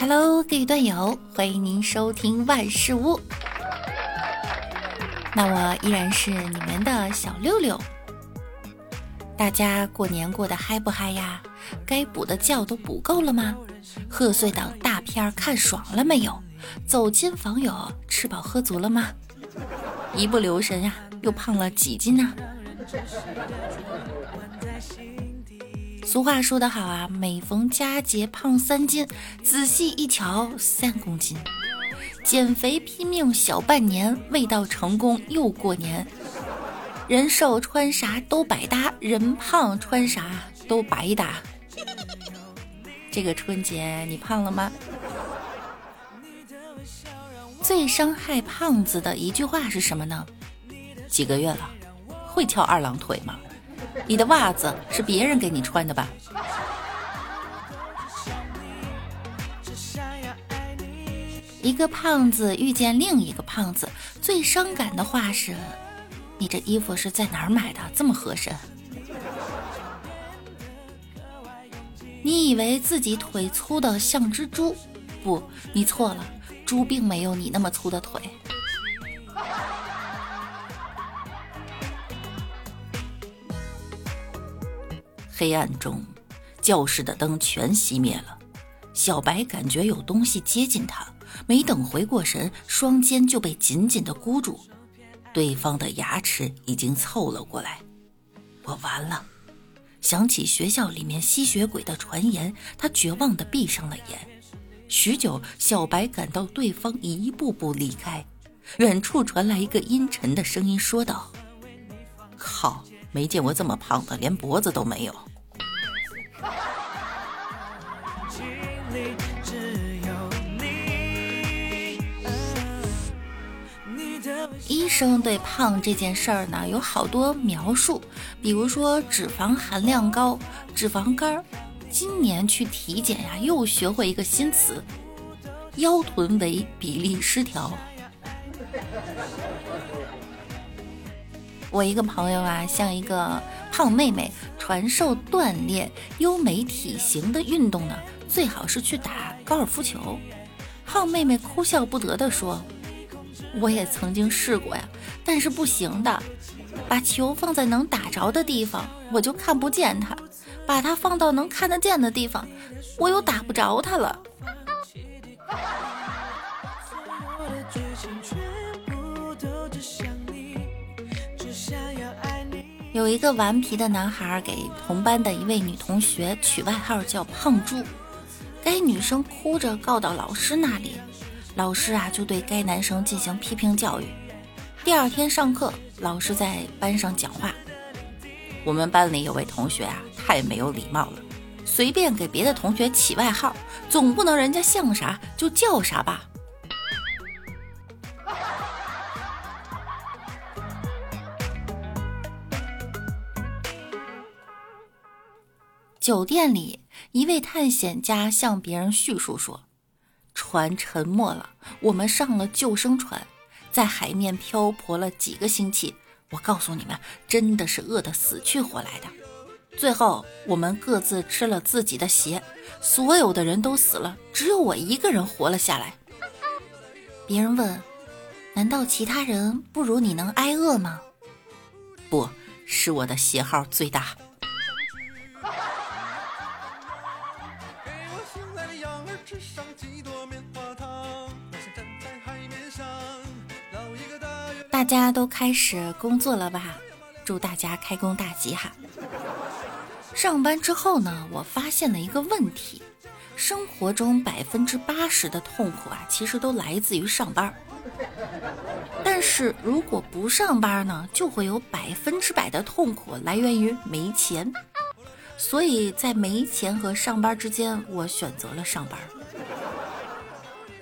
Hello，各位段友，欢迎您收听万事屋。那我依然是你们的小六六。大家过年过得嗨不嗨呀？该补的觉都补够了吗？贺岁档大片看爽了没有？走亲访友吃饱喝足了吗？一不留神呀，又胖了几斤呢？俗话说得好啊，每逢佳节胖三斤，仔细一瞧三公斤。减肥拼命小半年，未到成功又过年。人瘦穿啥都百搭，人胖穿啥都白搭。这个春节你胖了吗？最伤害胖子的一句话是什么呢？几个月了，会翘二郎腿吗？你的袜子是别人给你穿的吧？一个胖子遇见另一个胖子，最伤感的话是：“你这衣服是在哪儿买的？这么合身？”你以为自己腿粗的像只猪？不，你错了，猪并没有你那么粗的腿。黑暗中，教室的灯全熄灭了。小白感觉有东西接近他，没等回过神，双肩就被紧紧的箍住，对方的牙齿已经凑了过来。我完了！想起学校里面吸血鬼的传言，他绝望地闭上了眼。许久，小白感到对方一步步离开，远处传来一个阴沉的声音说道：“靠！”没见过这么胖的，连脖子都没有。医生对胖这件事儿呢有好多描述，比如说脂肪含量高、脂肪肝儿。今年去体检呀，又学会一个新词：腰臀围比例失调。我一个朋友啊，向一个胖妹妹传授锻炼优美体型的运动呢，最好是去打高尔夫球。胖妹妹哭笑不得地说：“我也曾经试过呀，但是不行的。把球放在能打着的地方，我就看不见它；把它放到能看得见的地方，我又打不着它了。”有一个顽皮的男孩给同班的一位女同学取外号叫“胖猪”，该女生哭着告到老师那里，老师啊就对该男生进行批评教育。第二天上课，老师在班上讲话：“我们班里有位同学啊，太没有礼貌了，随便给别的同学起外号，总不能人家像啥就叫啥吧。”酒店里，一位探险家向别人叙述说：“船沉没了，我们上了救生船，在海面漂泊了几个星期。我告诉你们，真的是饿得死去活来的。最后，我们各自吃了自己的鞋，所有的人都死了，只有我一个人活了下来。”别人问：“难道其他人不如你能挨饿吗？”“不是，我的鞋号最大。”大家都开始工作了吧？祝大家开工大吉哈！上班之后呢，我发现了一个问题：生活中百分之八十的痛苦啊，其实都来自于上班。但是如果不上班呢，就会有百分之百的痛苦来源于没钱。所以在没钱和上班之间，我选择了上班。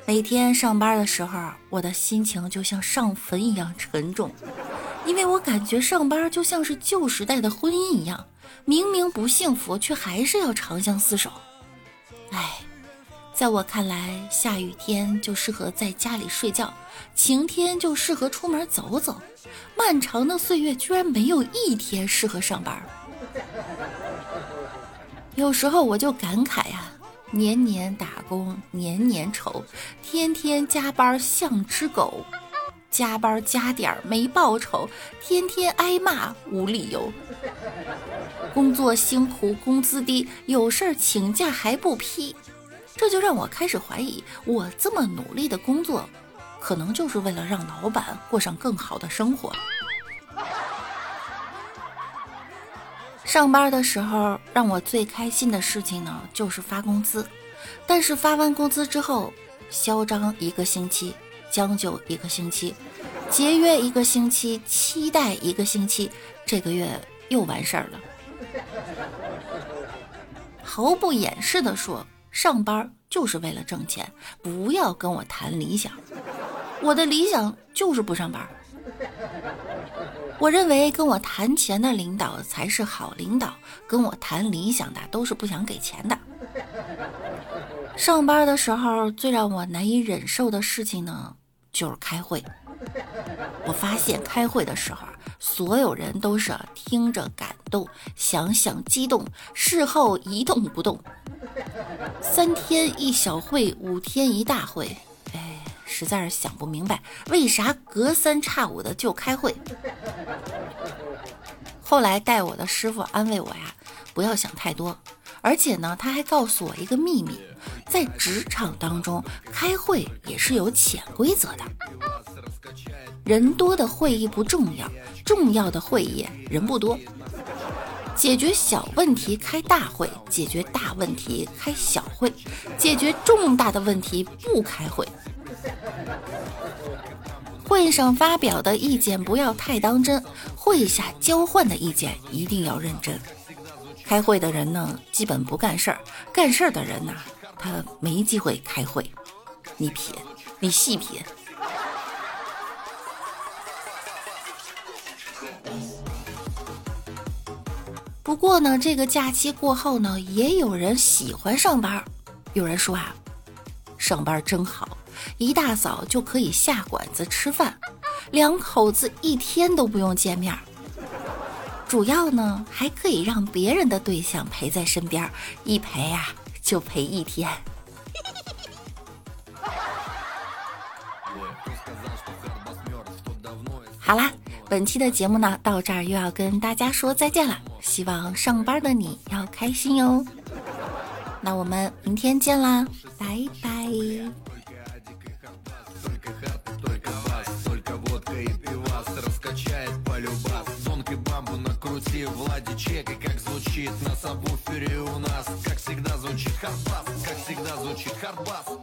每天上班的时候，我的心情就像上坟一样沉重，因为我感觉上班就像是旧时代的婚姻一样，明明不幸福，却还是要长相厮守。唉，在我看来，下雨天就适合在家里睡觉，晴天就适合出门走走，漫长的岁月居然没有一天适合上班。有时候我就感慨呀，年年打工年年愁，天天加班像只狗，加班加点没报酬，天天挨骂无理由。工作辛苦工资低，有事儿请假还不批，这就让我开始怀疑，我这么努力的工作，可能就是为了让老板过上更好的生活。上班的时候，让我最开心的事情呢，就是发工资。但是发完工资之后，嚣张一个星期，将就一个星期，节约一个星期，期待一个星期，这个月又完事儿了。毫不掩饰地说，上班就是为了挣钱，不要跟我谈理想。我的理想就是不上班。我认为跟我谈钱的领导才是好领导，跟我谈理想的都是不想给钱的。上班的时候最让我难以忍受的事情呢，就是开会。我发现开会的时候，所有人都是听着感动，想想激动，事后一动不动。三天一小会，五天一大会。实在是想不明白，为啥隔三差五的就开会？后来带我的师傅安慰我呀，不要想太多。而且呢，他还告诉我一个秘密，在职场当中开会也是有潜规则的。人多的会议不重要，重要的会议人不多。解决小问题开大会，解决大问题开小会，解决重大的问题不开会。会上发表的意见不要太当真，会下交换的意见一定要认真。开会的人呢，基本不干事儿；干事儿的人呢，他没机会开会。你品，你细品。不过呢，这个假期过后呢，也有人喜欢上班。有人说啊，上班真好。一大早就可以下馆子吃饭，两口子一天都不用见面。主要呢，还可以让别人的对象陪在身边，一陪呀就陪一天。好啦，本期的节目呢，到这儿又要跟大家说再见了。希望上班的你要开心哟。那我们明天见啦，拜拜。вас